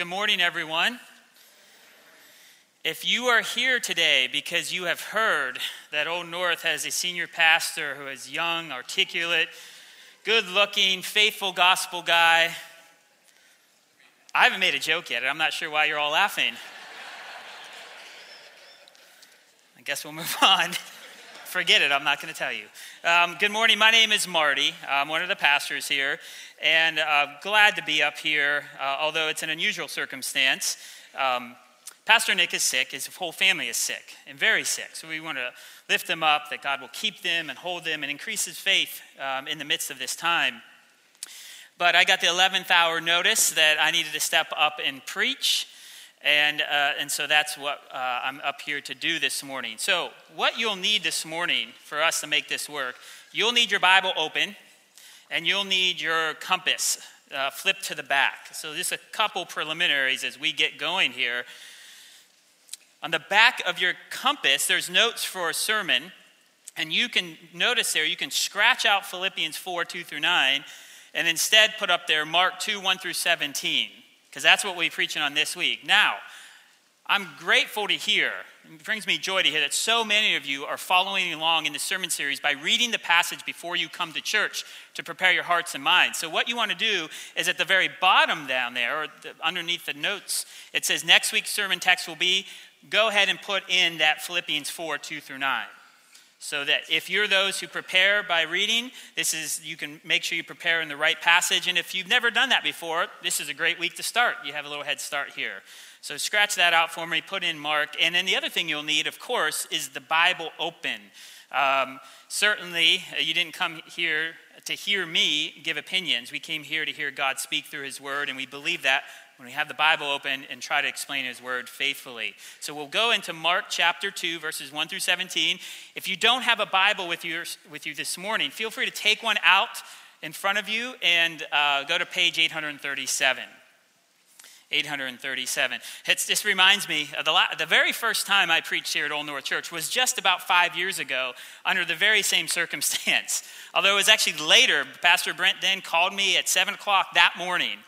Good morning, everyone. If you are here today because you have heard that Old North has a senior pastor who is young, articulate, good looking, faithful gospel guy, I haven't made a joke yet, and I'm not sure why you're all laughing. I guess we'll move on. Forget it, I'm not going to tell you. Um, good morning, my name is Marty. I'm one of the pastors here, and uh, glad to be up here, uh, although it's an unusual circumstance. Um, Pastor Nick is sick, his whole family is sick, and very sick. So we want to lift them up, that God will keep them and hold them and increase his faith um, in the midst of this time. But I got the 11th hour notice that I needed to step up and preach. And, uh, and so that's what uh, I'm up here to do this morning. So, what you'll need this morning for us to make this work, you'll need your Bible open and you'll need your compass uh, flipped to the back. So, just a couple preliminaries as we get going here. On the back of your compass, there's notes for a sermon. And you can notice there, you can scratch out Philippians 4 2 through 9, and instead put up there Mark 2 1 through 17 because that's what we're preaching on this week. Now, I'm grateful to hear, it brings me joy to hear that so many of you are following along in the sermon series by reading the passage before you come to church to prepare your hearts and minds. So, what you want to do is at the very bottom down there, or the, underneath the notes, it says next week's sermon text will be go ahead and put in that Philippians 4 2 through 9 so that if you're those who prepare by reading this is you can make sure you prepare in the right passage. And if you've never done that before this is a great week to start. You have a little head start here so scratch that out for me put in mark and then the other thing you'll need of course is the bible open um, certainly uh, you didn't come here to hear me give opinions we came here to hear god speak through his word and we believe that when we have the Bible open and try to explain His Word faithfully. So we'll go into Mark chapter 2, verses 1 through 17. If you don't have a Bible with you, with you this morning, feel free to take one out in front of you and uh, go to page 837. 837. It's, this reminds me of the, la- the very first time I preached here at Old North Church was just about five years ago under the very same circumstance. Although it was actually later, Pastor Brent then called me at 7 o'clock that morning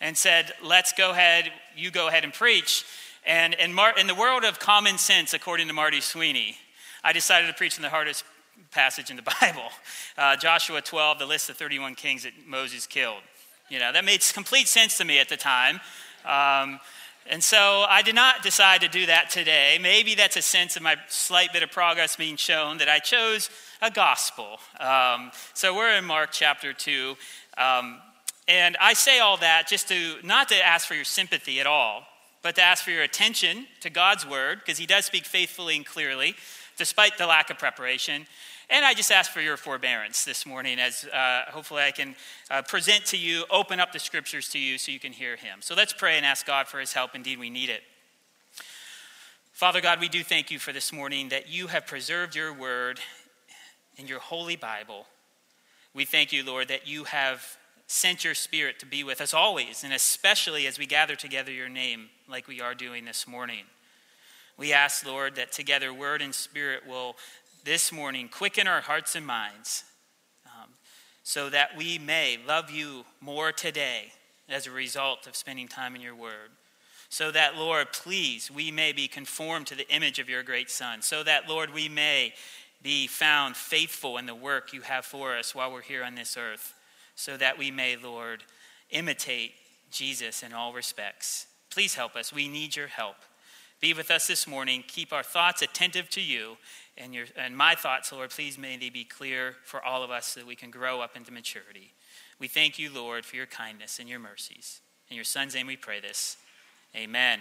and said, Let's go ahead, you go ahead and preach. And in, Mar- in the world of common sense, according to Marty Sweeney, I decided to preach in the hardest passage in the Bible uh, Joshua 12, the list of 31 kings that Moses killed. You know, that made complete sense to me at the time. Um, and so I did not decide to do that today. Maybe that's a sense of my slight bit of progress being shown that I chose a gospel. Um, so we're in Mark chapter 2. Um, and I say all that just to not to ask for your sympathy at all, but to ask for your attention to God's word, because He does speak faithfully and clearly, despite the lack of preparation. And I just ask for your forbearance this morning as uh, hopefully I can uh, present to you, open up the scriptures to you so you can hear Him. So let's pray and ask God for His help. Indeed, we need it. Father God, we do thank you for this morning that you have preserved your word in your holy Bible. We thank you, Lord, that you have sent your spirit to be with us always, and especially as we gather together your name like we are doing this morning. We ask, Lord, that together word and spirit will this morning quicken our hearts and minds um, so that we may love you more today as a result of spending time in your word. So that, Lord, please, we may be conformed to the image of your great Son. So that, Lord, we may be found faithful in the work you have for us while we're here on this earth so that we may, Lord, imitate Jesus in all respects. Please help us. We need your help. Be with us this morning. Keep our thoughts attentive to you. And, your, and my thoughts, Lord, please may they be clear for all of us so that we can grow up into maturity. We thank you, Lord, for your kindness and your mercies. In your Son's name we pray this. Amen.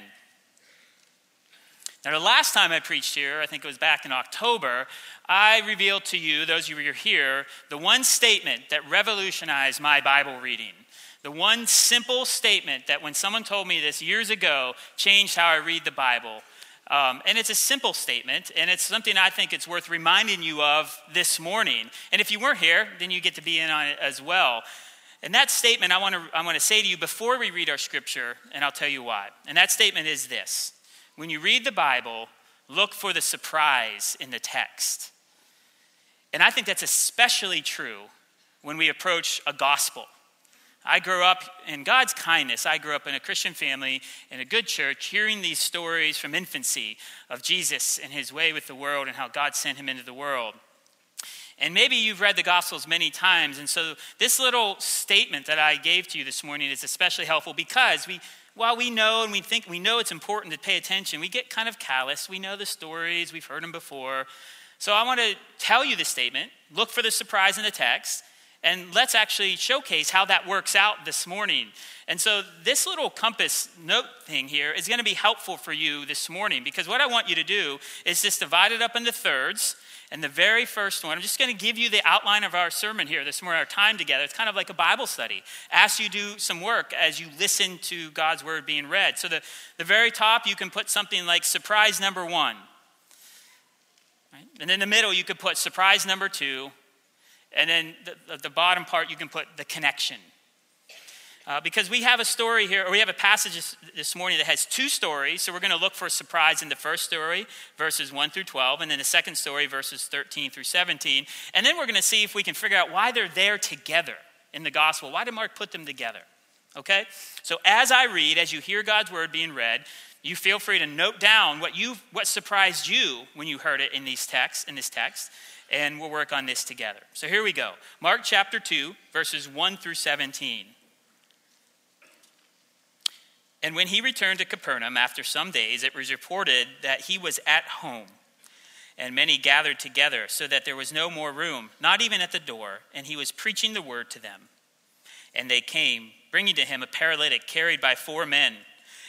Now, the last time I preached here, I think it was back in October, I revealed to you, those of you who are here, the one statement that revolutionized my Bible reading. The one simple statement that when someone told me this years ago changed how I read the Bible. Um, and it's a simple statement, and it's something I think it's worth reminding you of this morning. And if you weren't here, then you get to be in on it as well. And that statement I want to I want to say to you before we read our scripture, and I'll tell you why. And that statement is this when you read the Bible, look for the surprise in the text. And I think that's especially true when we approach a gospel. I grew up in God's kindness. I grew up in a Christian family, in a good church, hearing these stories from infancy of Jesus and his way with the world and how God sent him into the world. And maybe you've read the Gospels many times, and so this little statement that I gave to you this morning is especially helpful because we, while we know and we think we know it's important to pay attention, we get kind of callous. We know the stories, we've heard them before. So I want to tell you the statement, look for the surprise in the text, and let's actually showcase how that works out this morning. And so, this little compass note thing here is going to be helpful for you this morning because what I want you to do is just divide it up into thirds. And the very first one, I'm just going to give you the outline of our sermon here this morning, our time together. It's kind of like a Bible study. Ask you do some work as you listen to God's word being read. So, the, the very top, you can put something like surprise number one. Right? And in the middle, you could put surprise number two. And then the, the bottom part, you can put the connection. Uh, because we have a story here, or we have a passage this, morning that has two stories. So we're going to look for a surprise in the first story, verses 1 through 12, and then the second story, verses 13 through 17. And then we're going to see if we can figure out why they're there together in the gospel. Why did Mark put them together? Okay? So as I read, as you hear God's word being read, you feel free to note down what you what surprised you when you heard it in these texts in this text and we'll work on this together so here we go mark chapter 2 verses 1 through 17 and when he returned to Capernaum after some days, it was reported that he was at home. And many gathered together, so that there was no more room, not even at the door, and he was preaching the word to them. And they came, bringing to him a paralytic carried by four men.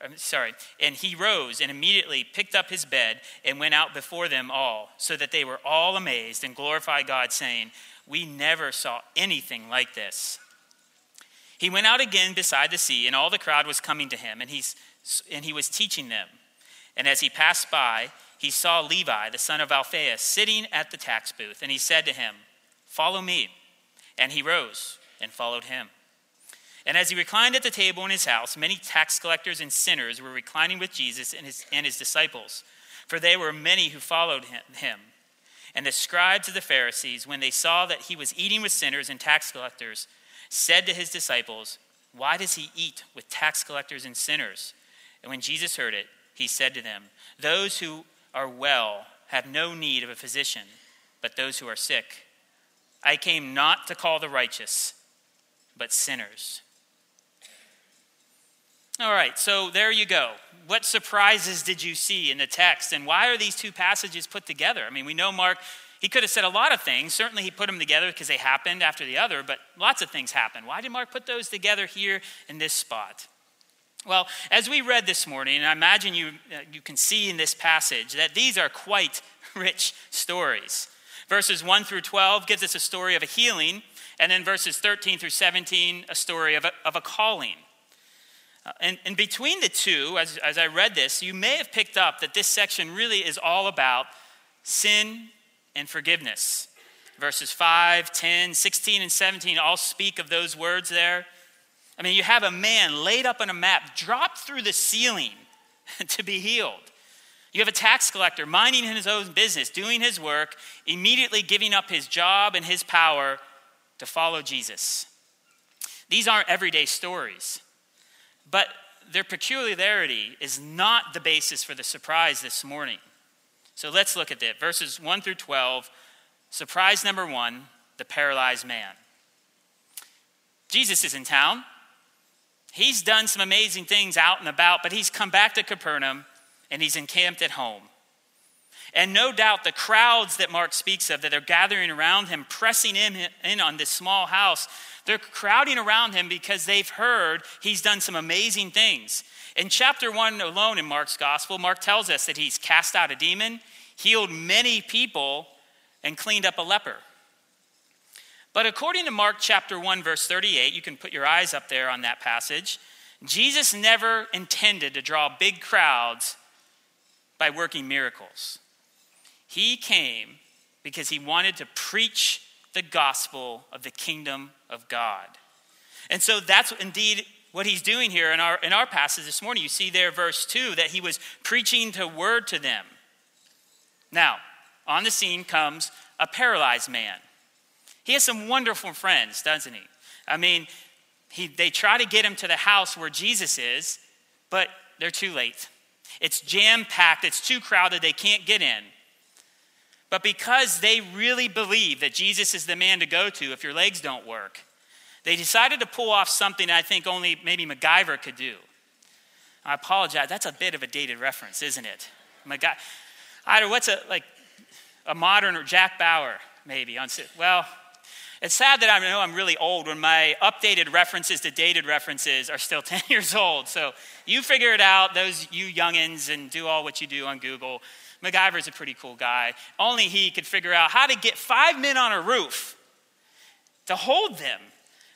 I'm sorry, and he rose and immediately picked up his bed and went out before them all, so that they were all amazed and glorified God, saying, We never saw anything like this. He went out again beside the sea, and all the crowd was coming to him, and, he's, and he was teaching them. And as he passed by, he saw Levi, the son of Alphaeus, sitting at the tax booth, and he said to him, Follow me. And he rose and followed him. And as he reclined at the table in his house, many tax collectors and sinners were reclining with Jesus and his, and his disciples, for there were many who followed him. And the scribes of the Pharisees, when they saw that he was eating with sinners and tax collectors, said to his disciples, Why does he eat with tax collectors and sinners? And when Jesus heard it, he said to them, Those who are well have no need of a physician, but those who are sick. I came not to call the righteous, but sinners. All right, so there you go. What surprises did you see in the text, and why are these two passages put together? I mean, we know Mark, he could have said a lot of things. Certainly, he put them together because they happened after the other, but lots of things happened. Why did Mark put those together here in this spot? Well, as we read this morning, and I imagine you, uh, you can see in this passage that these are quite rich stories. Verses 1 through 12 gives us a story of a healing, and then verses 13 through 17, a story of a, of a calling. Uh, and, and between the two, as, as I read this, you may have picked up that this section really is all about sin and forgiveness. Verses 5, 10, 16, and 17 all speak of those words there. I mean, you have a man laid up on a map, dropped through the ceiling to be healed. You have a tax collector minding his own business, doing his work, immediately giving up his job and his power to follow Jesus. These aren't everyday stories, but their peculiarity is not the basis for the surprise this morning. So let's look at that. Verses 1 through 12. Surprise number one the paralyzed man. Jesus is in town. He's done some amazing things out and about, but he's come back to Capernaum and he's encamped at home. And no doubt the crowds that Mark speaks of that are gathering around him, pressing in, in on this small house, they're crowding around him because they've heard he's done some amazing things. In chapter 1 alone in Mark's gospel, Mark tells us that he's cast out a demon, healed many people, and cleaned up a leper. But according to Mark chapter 1, verse 38, you can put your eyes up there on that passage, Jesus never intended to draw big crowds by working miracles. He came because he wanted to preach the gospel of the kingdom of God. And so that's indeed what he's doing here in our, in our passage this morning. You see there, verse 2, that he was preaching the word to them. Now, on the scene comes a paralyzed man. He has some wonderful friends, doesn't he? I mean, he, they try to get him to the house where Jesus is, but they're too late. It's jam packed, it's too crowded, they can't get in. But because they really believe that Jesus is the man to go to if your legs don't work, they decided to pull off something I think only maybe MacGyver could do. I apologize, that's a bit of a dated reference, isn't it? MacGy- don't what's a, like, a modern or Jack Bauer, maybe. On, well, it's sad that I know I'm really old when my updated references to dated references are still 10 years old. So you figure it out, those you youngins, and do all what you do on Google. MacGyver's a pretty cool guy. Only he could figure out how to get five men on a roof to hold them,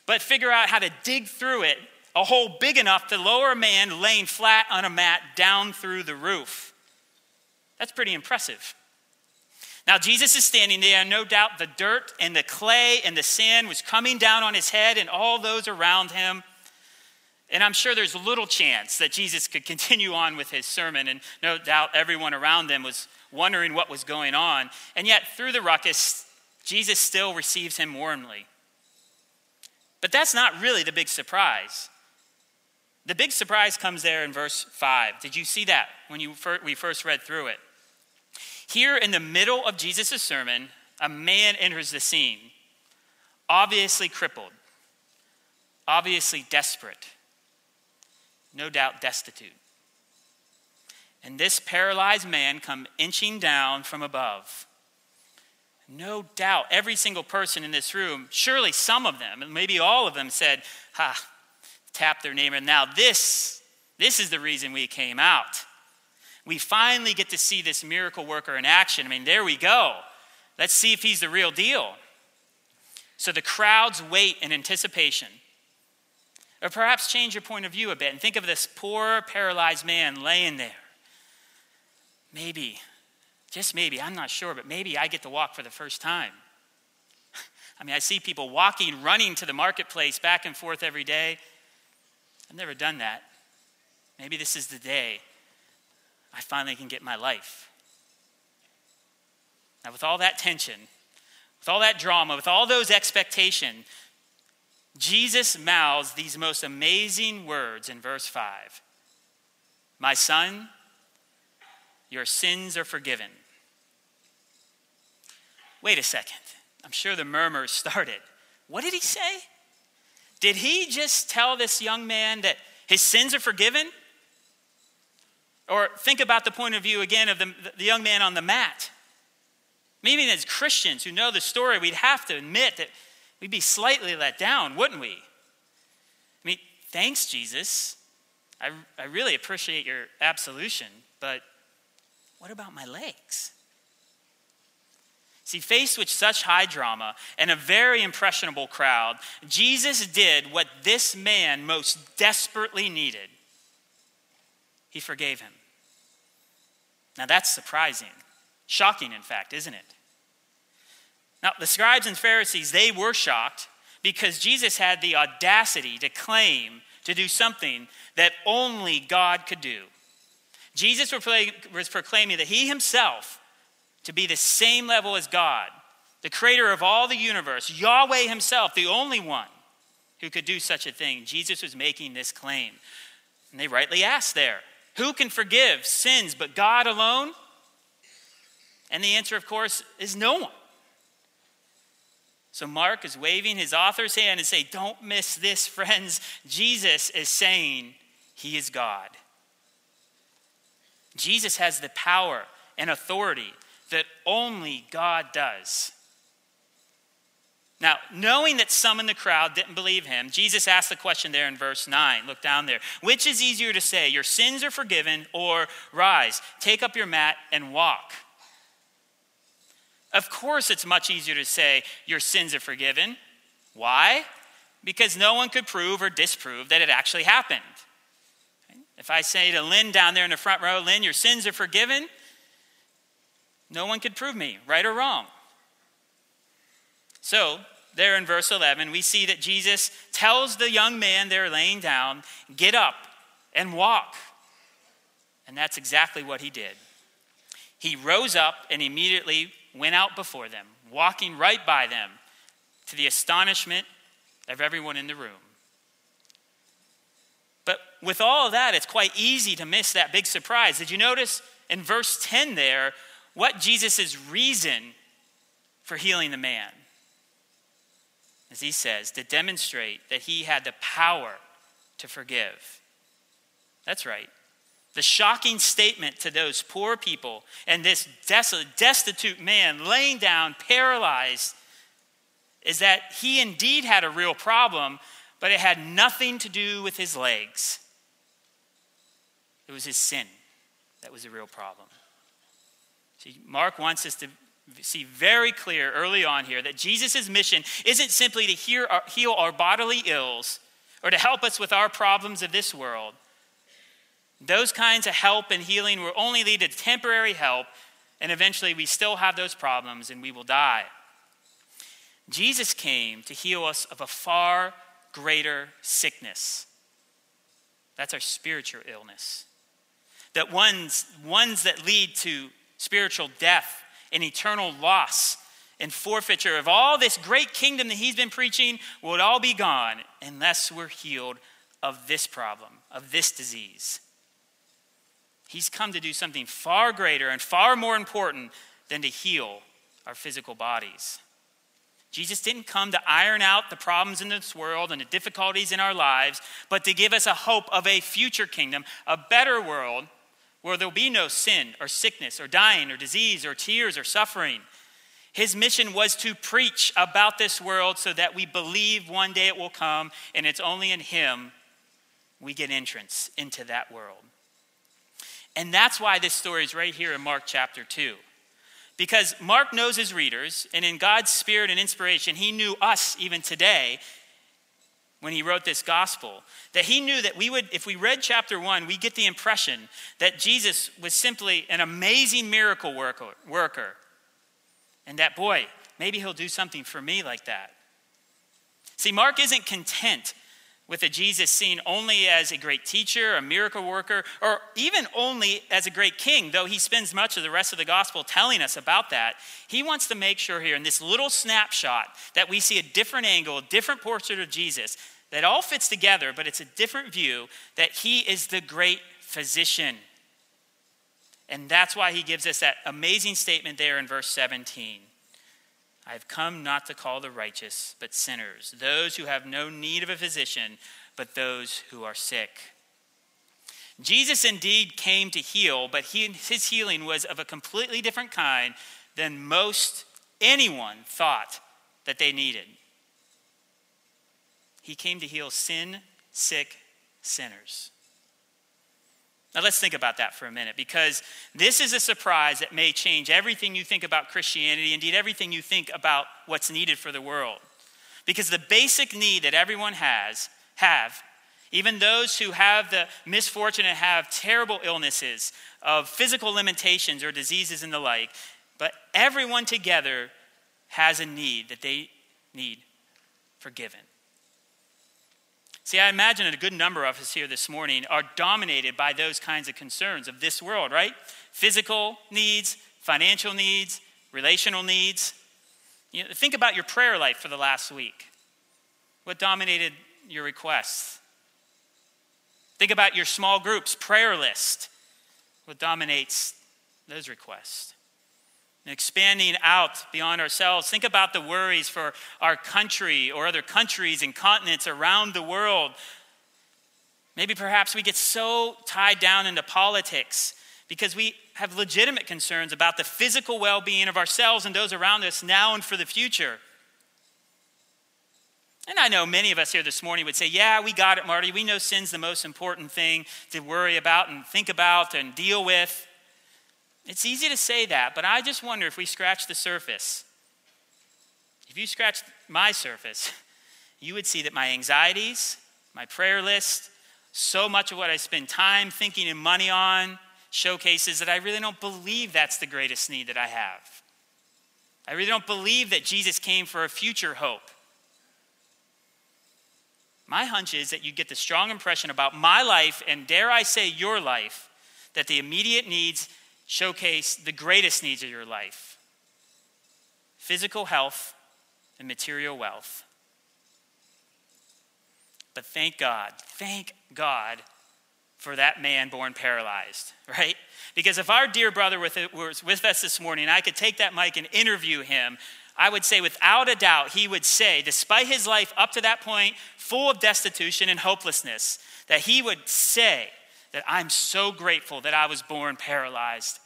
but figure out how to dig through it a hole big enough to lower a man laying flat on a mat down through the roof. That's pretty impressive. Now, Jesus is standing there, no doubt the dirt and the clay and the sand was coming down on his head and all those around him. And I'm sure there's little chance that Jesus could continue on with his sermon, and no doubt everyone around them was wondering what was going on. And yet, through the ruckus, Jesus still receives him warmly. But that's not really the big surprise. The big surprise comes there in verse 5. Did you see that when you we first read through it? Here in the middle of Jesus' sermon, a man enters the scene, obviously crippled, obviously desperate, no doubt destitute. And this paralyzed man come inching down from above. No doubt every single person in this room, surely some of them, and maybe all of them said, ha, tap their neighbor. Now this, this is the reason we came out we finally get to see this miracle worker in action. I mean, there we go. Let's see if he's the real deal. So the crowds wait in anticipation. Or perhaps change your point of view a bit and think of this poor paralyzed man laying there. Maybe, just maybe, I'm not sure, but maybe I get to walk for the first time. I mean, I see people walking, running to the marketplace back and forth every day. I've never done that. Maybe this is the day I finally can get my life. Now, with all that tension, with all that drama, with all those expectations, Jesus mouths these most amazing words in verse 5 My son, your sins are forgiven. Wait a second. I'm sure the murmurs started. What did he say? Did he just tell this young man that his sins are forgiven? Or think about the point of view again of the, the young man on the mat. Maybe as Christians who know the story, we'd have to admit that we'd be slightly let down, wouldn't we? I mean, thanks, Jesus. I, I really appreciate your absolution, but what about my legs? See, faced with such high drama and a very impressionable crowd, Jesus did what this man most desperately needed he forgave him. Now that's surprising. Shocking, in fact, isn't it? Now, the scribes and Pharisees, they were shocked because Jesus had the audacity to claim to do something that only God could do. Jesus was proclaiming that he himself, to be the same level as God, the creator of all the universe, Yahweh himself, the only one who could do such a thing. Jesus was making this claim. And they rightly asked there, who can forgive sins but God alone? And the answer, of course, is no one. So Mark is waving his author's hand and say, Don't miss this, friends. Jesus is saying he is God. Jesus has the power and authority that only God does. Now, knowing that some in the crowd didn't believe him, Jesus asked the question there in verse 9. Look down there. Which is easier to say, Your sins are forgiven, or rise, take up your mat, and walk? Of course, it's much easier to say, Your sins are forgiven. Why? Because no one could prove or disprove that it actually happened. If I say to Lynn down there in the front row, Lynn, your sins are forgiven, no one could prove me, right or wrong. So, there in verse 11, we see that Jesus tells the young man there laying down, Get up and walk. And that's exactly what he did. He rose up and immediately went out before them, walking right by them, to the astonishment of everyone in the room. But with all of that, it's quite easy to miss that big surprise. Did you notice in verse 10 there what Jesus' reason for healing the man? As he says, to demonstrate that he had the power to forgive. That's right. The shocking statement to those poor people and this destitute man laying down, paralyzed, is that he indeed had a real problem, but it had nothing to do with his legs. It was his sin that was the real problem. See, Mark wants us to see very clear early on here that Jesus' mission isn't simply to our, uh, heal our bodily ills or to help us with our problems of this world. Those kinds of help and healing will only lead to temporary help, and eventually we still have those problems and we will die. Jesus came to heal us of a far greater sickness. That's our spiritual illness. That ones, ones that lead to spiritual death and eternal loss and forfeiture of all this great kingdom that he's been preaching would all be gone unless we're healed of this problem, of this disease. He's come to do something far greater and far more important than to heal our physical bodies. Jesus didn't come to iron out the problems in this world and the difficulties in our lives, but to give us a hope of a future kingdom, a better world where there'll be no sin or sickness or dying or disease or tears or suffering. His mission was to preach about this world so that we believe one day it will come, and it's only in Him we get entrance into that world. And that's why this story is right here in Mark chapter 2. Because Mark knows his readers, and in God's spirit and inspiration, he knew us even today when he wrote this gospel. That he knew that we would, if we read chapter one, we get the impression that Jesus was simply an amazing miracle worker, worker. And that, boy, maybe he'll do something for me like that. See, Mark isn't content with a Jesus seen only as a great teacher, a miracle worker, or even only as a great king, though he spends much of the rest of the gospel telling us about that. He wants to make sure here in this little snapshot that we see a different angle, a different portrait of Jesus that all fits together, but it's a different view that he is the great physician. And that's why he gives us that amazing statement there in verse 17. I have come not to call the righteous, but sinners, those who have no need of a physician, but those who are sick. Jesus indeed came to heal, but he, his healing was of a completely different kind than most anyone thought that they needed. He came to heal sin sick sinners. Now, let's think about that for a minute because this is a surprise that may change everything you think about Christianity, indeed, everything you think about what's needed for the world. Because the basic need that everyone has, have, even those who have the misfortune and have terrible illnesses of physical limitations or diseases and the like, but everyone together has a need that they need forgiven. See, I imagine a good number of us here this morning are dominated by those kinds of concerns of this world, right? Physical needs, financial needs, relational needs. You know, think about your prayer life for the last week. What dominated your requests? Think about your small groups prayer list. What dominates those requests? And expanding out beyond ourselves. Think about the worries for our country or other countries and continents around the world. Maybe perhaps we get so tied down into politics because we have legitimate concerns about the physical well being of ourselves and those around us now and for the future. And I know many of us here this morning would say, Yeah, we got it, Marty. We know sin's the most important thing to worry about and think about and deal with. It's easy to say that, but I just wonder if we scratch the surface. If you scratch my surface, you would see that my anxieties, my prayer list, so much of what I spend time thinking and money on showcases that I really don't believe that's the greatest need that I have. I really don't believe that Jesus came for a future hope. My hunch is that you get the strong impression about my life, and dare I say your life, that the immediate needs showcase the greatest needs of your life physical health and material wealth. But thank God, thank God for that man born paralyzed, right? Because if our dear brother was with us this morning, I could take that mic and interview him I would say without a doubt, he would say, despite his life up to that point, full of destitution and hopelessness, that he would say that I'm so grateful that I was born paralyzed.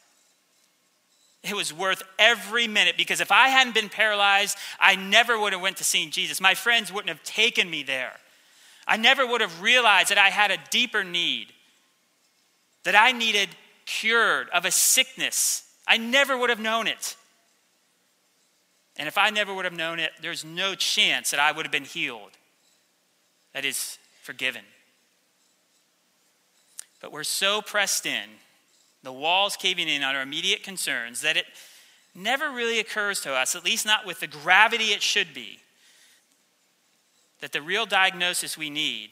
It was worth every minute because if I hadn't been paralyzed, I never would have went to see Jesus. My friends wouldn't have taken me there. I never would have realized that I had a deeper need, that I needed cured of a sickness. I never would have known it. And if I never would have known it, there's no chance that I would have been healed. That is, forgiven. But we're so pressed in, the walls caving in on our immediate concerns, that it never really occurs to us, at least not with the gravity it should be, that the real diagnosis we need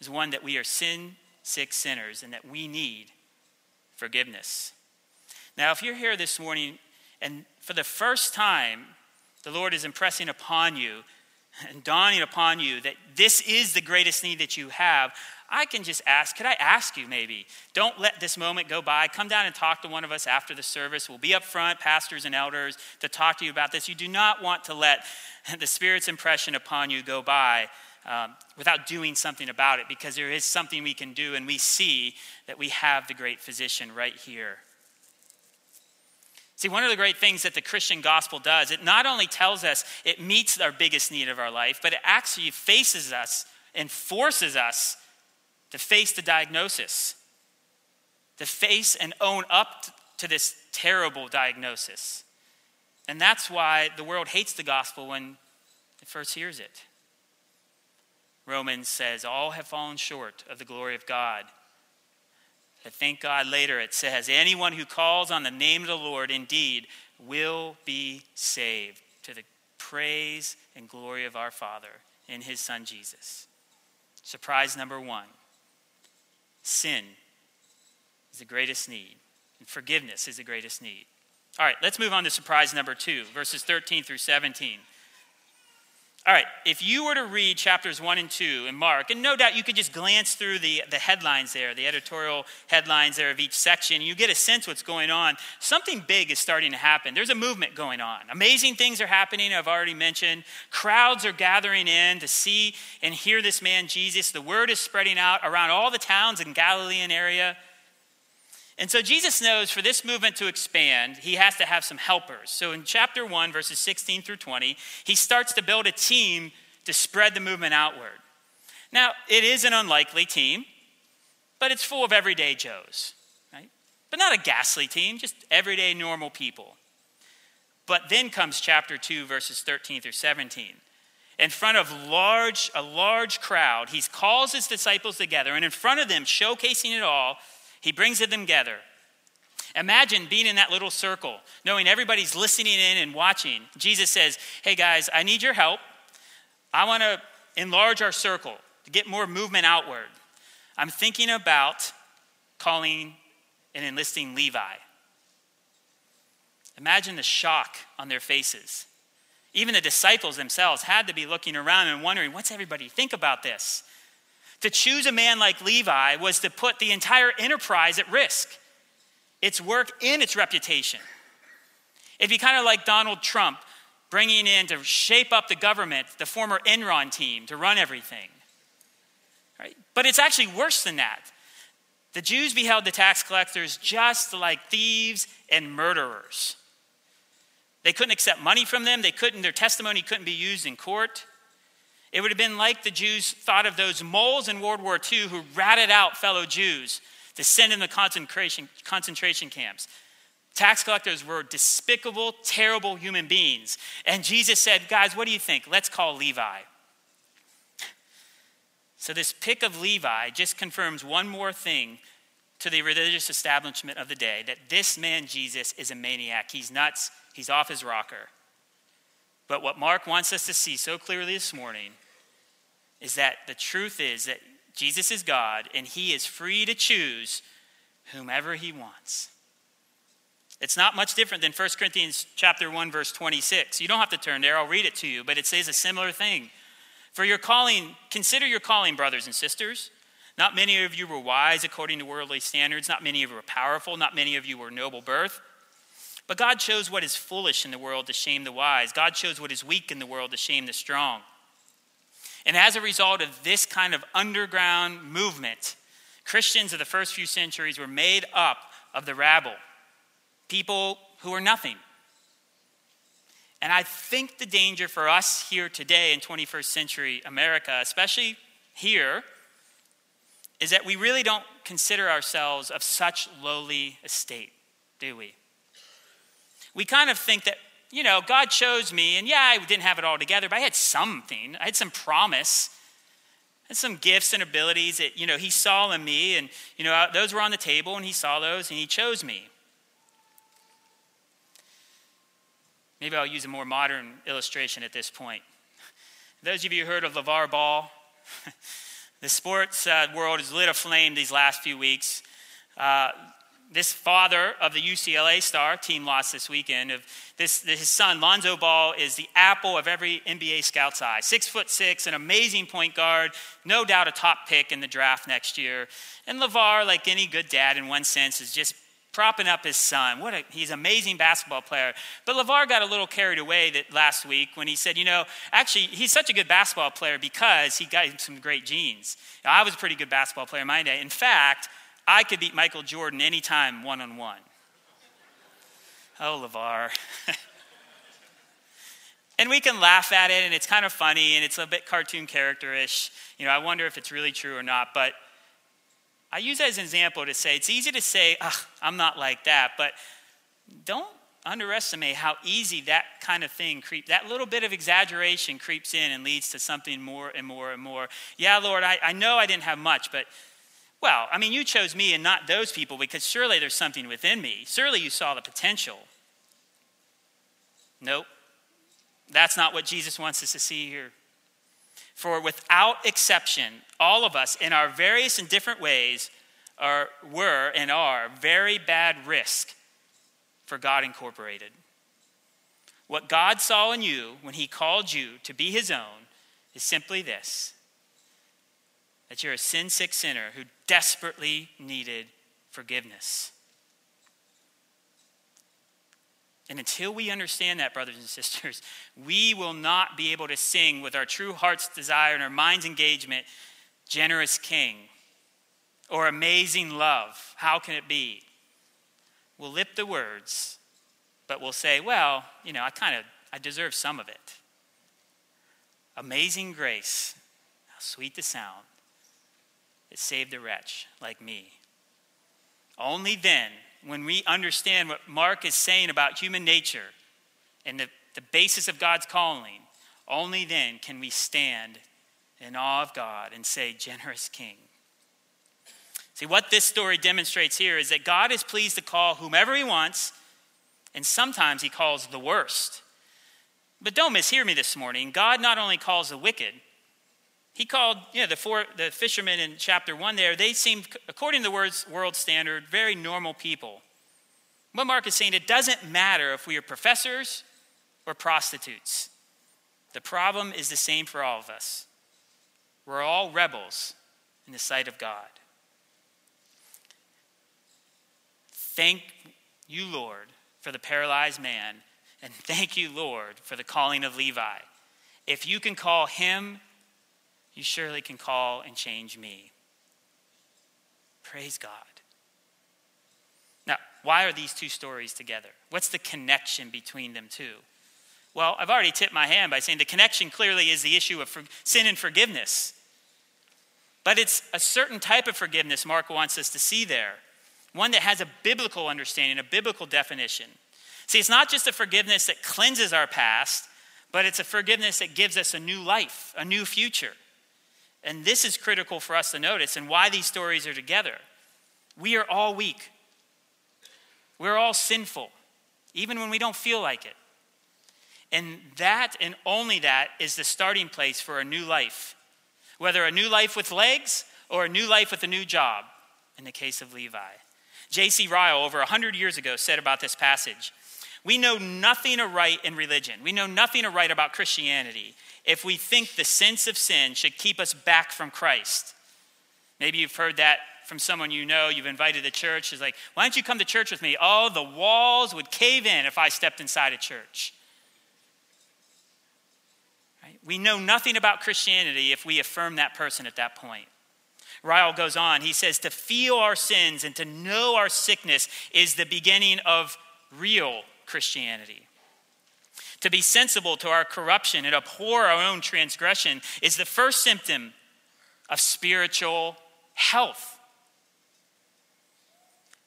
is one that we are sin sick sinners and that we need forgiveness. Now, if you're here this morning and for the first time, the Lord is impressing upon you and dawning upon you that this is the greatest need that you have, I can just ask, could I ask you maybe? Don't let this moment go by. Come down and talk to one of us after the service. We'll be up front, pastors and elders, to talk to you about this. You do not want to let the Spirit's impression upon you go by um, without doing something about it because there is something we can do, and we see that we have the great physician right here. See, one of the great things that the Christian gospel does, it not only tells us it meets our biggest need of our life, but it actually faces us and forces us to face the diagnosis, to face and own up to this terrible diagnosis. And that's why the world hates the gospel when it first hears it. Romans says, All have fallen short of the glory of God. But thank God later it says, anyone who calls on the name of the Lord indeed will be saved to the praise and glory of our Father in his Son Jesus. Surprise number one sin is the greatest need, and forgiveness is the greatest need. All right, let's move on to surprise number two, verses 13 through 17. All right, if you were to read chapters 1 and 2 in Mark, and no doubt you could just glance through the, the headlines there, the editorial headlines there of each section, you get a sense what's going on. Something big is starting to happen. There's a movement going on. Amazing things are happening, I've already mentioned. Crowds are gathering in to see and hear this man, Jesus. The word is spreading out around all the towns in Galilean area. And so Jesus knows for this movement to expand, he has to have some helpers. So in chapter 1, verses 16 through 20, he starts to build a team to spread the movement outward. Now, it is an unlikely team, but it's full of everyday Joes, right? But not a ghastly team, just everyday normal people. But then comes chapter 2, verses 13 through 17. In front of large, a large crowd, he calls his disciples together, and in front of them, showcasing it all, he brings them together. Imagine being in that little circle, knowing everybody's listening in and watching. Jesus says, Hey guys, I need your help. I want to enlarge our circle to get more movement outward. I'm thinking about calling and enlisting Levi. Imagine the shock on their faces. Even the disciples themselves had to be looking around and wondering, what's everybody think about this? To choose a man like Levi was to put the entire enterprise at risk, its work and its reputation. It'd be kind of like Donald Trump bringing in to shape up the government the former Enron team to run everything. Right? But it's actually worse than that. The Jews beheld the tax collectors just like thieves and murderers. They couldn't accept money from them, they couldn't, their testimony couldn't be used in court. It would have been like the Jews thought of those moles in World War II who ratted out fellow Jews to send in the concentration, concentration camps. Tax collectors were despicable, terrible human beings. And Jesus said, Guys, what do you think? Let's call Levi. So, this pick of Levi just confirms one more thing to the religious establishment of the day that this man, Jesus, is a maniac. He's nuts, he's off his rocker. But what Mark wants us to see so clearly this morning is that the truth is that Jesus is God and he is free to choose whomever he wants. It's not much different than 1 Corinthians chapter 1 verse 26. You don't have to turn there, I'll read it to you, but it says a similar thing. For your calling, consider your calling, brothers and sisters. Not many of you were wise according to worldly standards, not many of you were powerful, not many of you were noble birth. But God chose what is foolish in the world to shame the wise. God chose what is weak in the world to shame the strong. And as a result of this kind of underground movement, Christians of the first few centuries were made up of the rabble people who were nothing. And I think the danger for us here today in 21st century America, especially here, is that we really don't consider ourselves of such lowly estate, do we? We kind of think that, you know, God chose me, and yeah, I didn't have it all together, but I had something. I had some promise. I had some gifts and abilities that, you know, He saw in me, and, you know, those were on the table, and He saw those, and He chose me. Maybe I'll use a more modern illustration at this point. Those of you who heard of LeVar Ball, the sports uh, world has lit aflame these last few weeks. Uh, this father of the UCLA star, team lost this weekend, of this, his son, Lonzo Ball, is the apple of every NBA scout's eye. Six foot six, an amazing point guard, no doubt a top pick in the draft next year. And LeVar, like any good dad in one sense, is just propping up his son. What a, he's an amazing basketball player. But LeVar got a little carried away that last week when he said, you know, actually, he's such a good basketball player because he got some great genes. Now, I was a pretty good basketball player in my day. In fact, I could beat Michael Jordan anytime one on one. Oh, LeVar. and we can laugh at it, and it's kind of funny, and it's a bit cartoon characterish. You know, I wonder if it's really true or not. But I use that as an example to say it's easy to say, I'm not like that, but don't underestimate how easy that kind of thing creeps, that little bit of exaggeration creeps in and leads to something more and more and more. Yeah, Lord, I, I know I didn't have much, but well, I mean, you chose me and not those people because surely there's something within me. Surely you saw the potential. Nope. That's not what Jesus wants us to see here. For without exception, all of us in our various and different ways are, were and are very bad risk for God Incorporated. What God saw in you when He called you to be His own is simply this that you're a sin sick sinner who desperately needed forgiveness. And until we understand that, brothers and sisters, we will not be able to sing with our true heart's desire and our mind's engagement, Generous King or Amazing Love. How can it be? We'll lip the words, but we'll say, well, you know, I kind of, I deserve some of it. Amazing grace, how sweet the sound. It saved a wretch like me. Only then when we understand what Mark is saying about human nature and the, the basis of God's calling, only then can we stand in awe of God and say, Generous King. See, what this story demonstrates here is that God is pleased to call whomever he wants, and sometimes he calls the worst. But don't mishear me this morning. God not only calls the wicked, he called, you know, the, four, the fishermen in chapter 1 there, they seemed, according to the world standard, very normal people. What Mark is saying, it doesn't matter if we are professors or prostitutes. The problem is the same for all of us. We're all rebels in the sight of God. Thank you, Lord, for the paralyzed man, and thank you, Lord, for the calling of Levi. If you can call him you surely can call and change me. Praise God. Now, why are these two stories together? What's the connection between them two? Well, I've already tipped my hand by saying the connection clearly is the issue of sin and forgiveness. But it's a certain type of forgiveness Mark wants us to see there, one that has a biblical understanding, a biblical definition. See, it's not just a forgiveness that cleanses our past, but it's a forgiveness that gives us a new life, a new future. And this is critical for us to notice and why these stories are together. We are all weak. We're all sinful, even when we don't feel like it. And that and only that is the starting place for a new life, whether a new life with legs or a new life with a new job, in the case of Levi. J.C. Ryle, over 100 years ago, said about this passage We know nothing aright in religion, we know nothing aright about Christianity if we think the sense of sin should keep us back from Christ. Maybe you've heard that from someone you know, you've invited to church, is like, why don't you come to church with me? Oh, the walls would cave in if I stepped inside a church. Right? We know nothing about Christianity if we affirm that person at that point. Ryle goes on, he says, to feel our sins and to know our sickness is the beginning of real Christianity. To be sensible to our corruption and abhor our own transgression is the first symptom of spiritual health.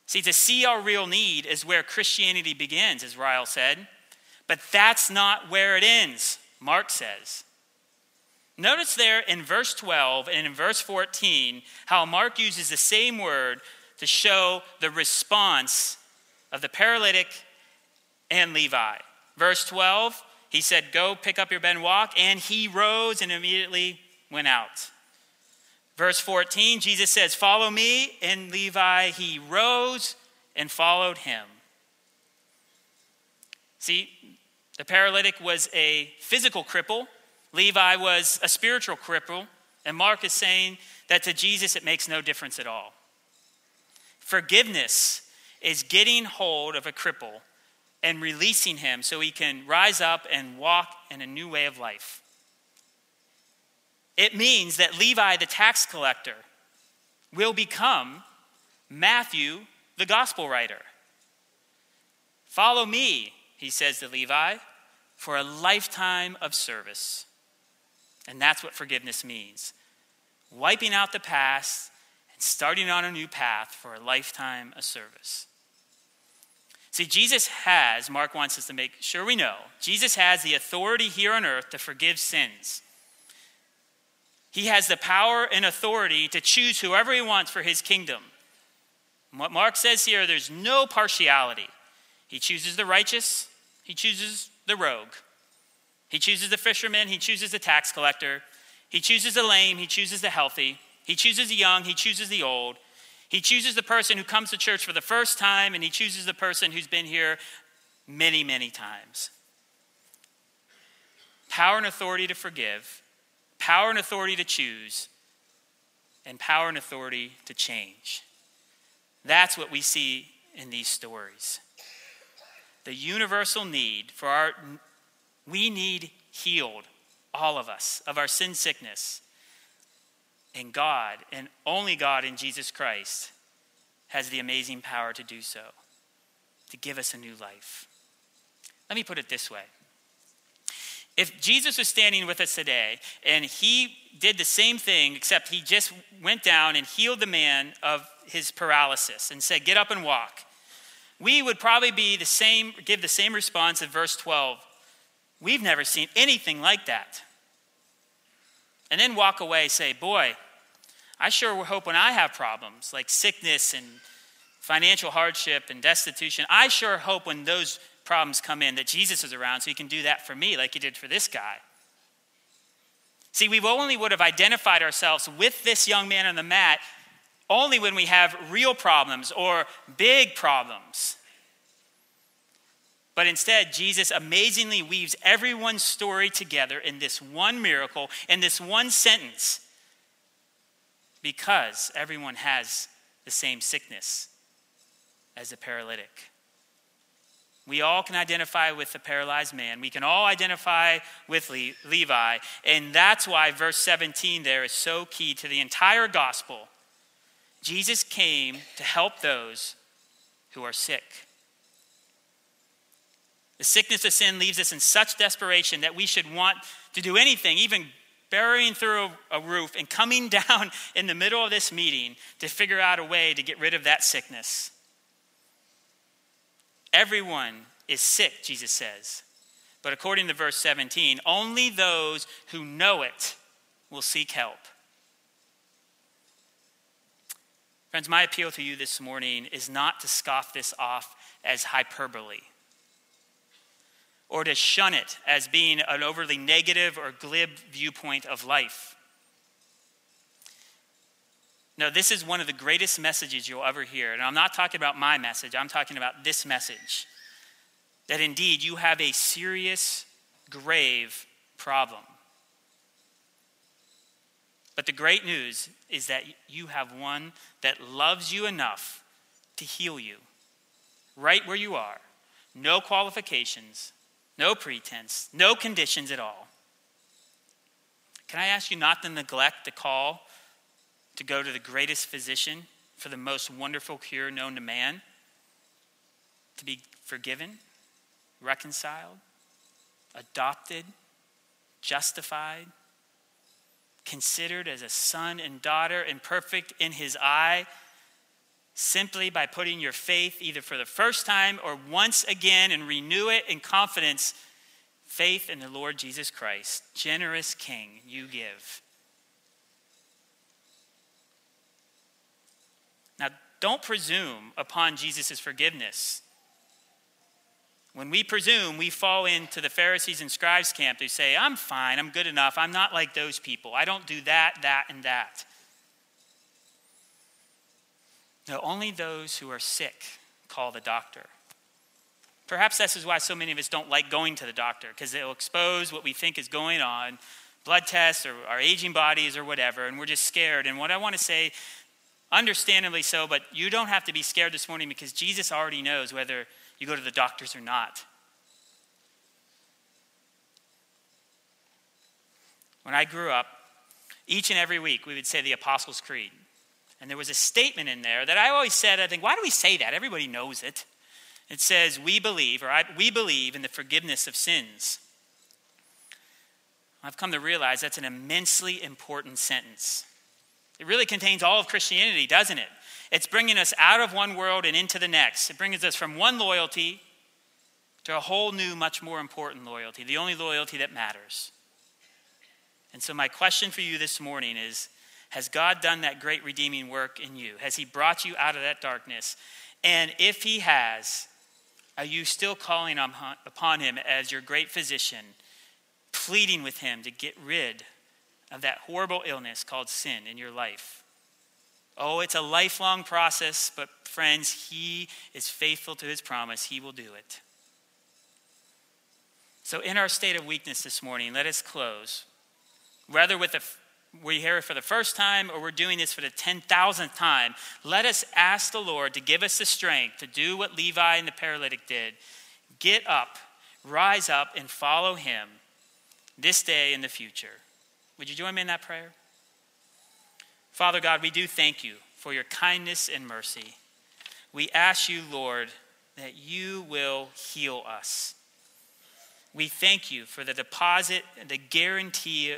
See, to see our real need is where Christianity begins, as Ryle said. But that's not where it ends, Mark says. Notice there in verse 12 and in verse 14 how Mark uses the same word to show the response of the paralytic and Levi. Verse 12, he said, Go pick up your bed walk, and he rose and immediately went out. Verse 14, Jesus says, Follow me. And Levi, he rose and followed him. See, the paralytic was a physical cripple, Levi was a spiritual cripple. And Mark is saying that to Jesus it makes no difference at all. Forgiveness is getting hold of a cripple and releasing him so he can rise up and walk in a new way of life. It means that Levi, the tax collector, will become Matthew, the gospel writer. Follow me, he says to Levi, for a lifetime of service. And that's what forgiveness means wiping out the past and starting on a new path for a lifetime of service. See, Jesus has, Mark wants us to make sure we know, Jesus has the authority here on earth to forgive sins. He has the power and authority to choose whoever he wants for his kingdom. What Mark says here, there's no partiality. He chooses the righteous, he chooses the rogue. He chooses the fisherman, he chooses the tax collector. He chooses the lame, he chooses the healthy. He chooses the young, he chooses the old. He chooses the person who comes to church for the first time, and he chooses the person who's been here many, many times. Power and authority to forgive power and authority to choose, and power and authority to change. That's what we see in these stories. The universal need for our, we need healed, all of us, of our sin sickness. And God, and only God in Jesus Christ, has the amazing power to do so, to give us a new life. Let me put it this way if Jesus was standing with us today and he did the same thing, except he just went down and healed the man of his paralysis and said, Get up and walk, we would probably be the same, give the same response in verse 12. We've never seen anything like that. And then walk away, say, Boy, I sure hope when I have problems like sickness and financial hardship and destitution, I sure hope when those problems come in that Jesus is around so he can do that for me like he did for this guy. See, we only would have identified ourselves with this young man on the mat only when we have real problems or big problems. But instead, Jesus amazingly weaves everyone's story together in this one miracle, in this one sentence, because everyone has the same sickness as the paralytic. We all can identify with the paralyzed man. We can all identify with Le- Levi. And that's why verse 17 there is so key to the entire gospel. Jesus came to help those who are sick. The sickness of sin leaves us in such desperation that we should want to do anything, even burying through a, roof and coming down in the middle of this meeting to figure out a way to get rid of that sickness. Everyone is sick, Jesus says. But according to verse 17, only those who know it will seek help. Friends, my appeal to you this morning is not to scoff this off as hyperbole or to shun it as being an overly negative or glib viewpoint of life. No, this is one of the greatest messages you'll ever hear. And I'm not talking about my message, I'm talking about this message. That indeed you have a serious, grave problem. But the great news is that you have one that loves you enough to heal you right where you are. No qualifications, no pretense, no conditions at all. Can I ask you not to neglect the call to go to the greatest physician for the most wonderful cure known to man? To be forgiven, reconciled, adopted, justified, considered as a son and daughter and perfect in his eye simply by putting your faith either for the first time or once again and renew it in confidence faith in the Lord Jesus Christ, generous King, you give. Now, don't presume upon Jesus' forgiveness. When we presume, we fall into the Pharisees and scribes camp. They say, I'm fine, I'm good enough, I'm not like those people. I don't do that, that, and that. No, only those who are sick call the doctor. Perhaps this is why so many of us don't like going to the doctor, because it'll expose what we think is going on blood tests or our aging bodies or whatever, and we're just scared. And what I want to say, understandably so, but you don't have to be scared this morning because Jesus already knows whether you go to the doctors or not. When I grew up, each and every week we would say the Apostles' Creed. And there was a statement in there that I always said, I think, why do we say that? Everybody knows it. It says, We believe, or I, we believe in the forgiveness of sins. I've come to realize that's an immensely important sentence. It really contains all of Christianity, doesn't it? It's bringing us out of one world and into the next. It brings us from one loyalty to a whole new, much more important loyalty, the only loyalty that matters. And so, my question for you this morning is has God done that great redeeming work in you? Has He brought you out of that darkness? And if He has, are you still calling upon Him as your great physician, pleading with Him to get rid of that horrible illness called sin in your life? Oh, it's a lifelong process, but friends, He is faithful to His promise. He will do it. So, in our state of weakness this morning, let us close, rather with a we hear it for the first time or we're doing this for the 10,000th time, let us ask the Lord to give us the strength to do what Levi and the paralytic did. Get up, rise up, and follow him this day and the future. Would you join me in that prayer? Father God, we do thank you for your kindness and mercy. We ask you, Lord, that you will heal us. We thank you for the deposit and the guarantee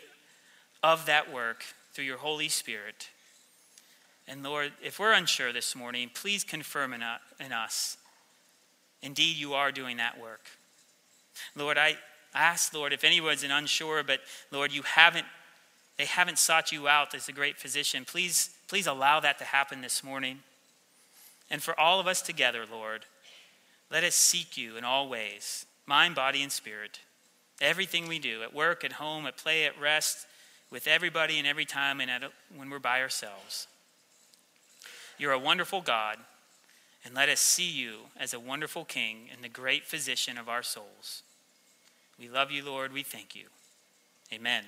of that work through your Holy Spirit. And Lord, if we're unsure this morning, please confirm in, uh, us. Indeed, you are doing that work. Lord, I ask, Lord, if anyone's unsure, but Lord, you haven't, they haven't sought you out as a great physician, please, please allow that to happen this morning. And for all of us together, Lord, let us seek you in all ways, mind, body, and spirit. Everything we do, at work, at home, at play, at rest, with everybody and every time and a, when we're by ourselves. You're a wonderful God, and let us see you as a wonderful King and the great physician of our souls. We love you, Lord. We thank you. Amen.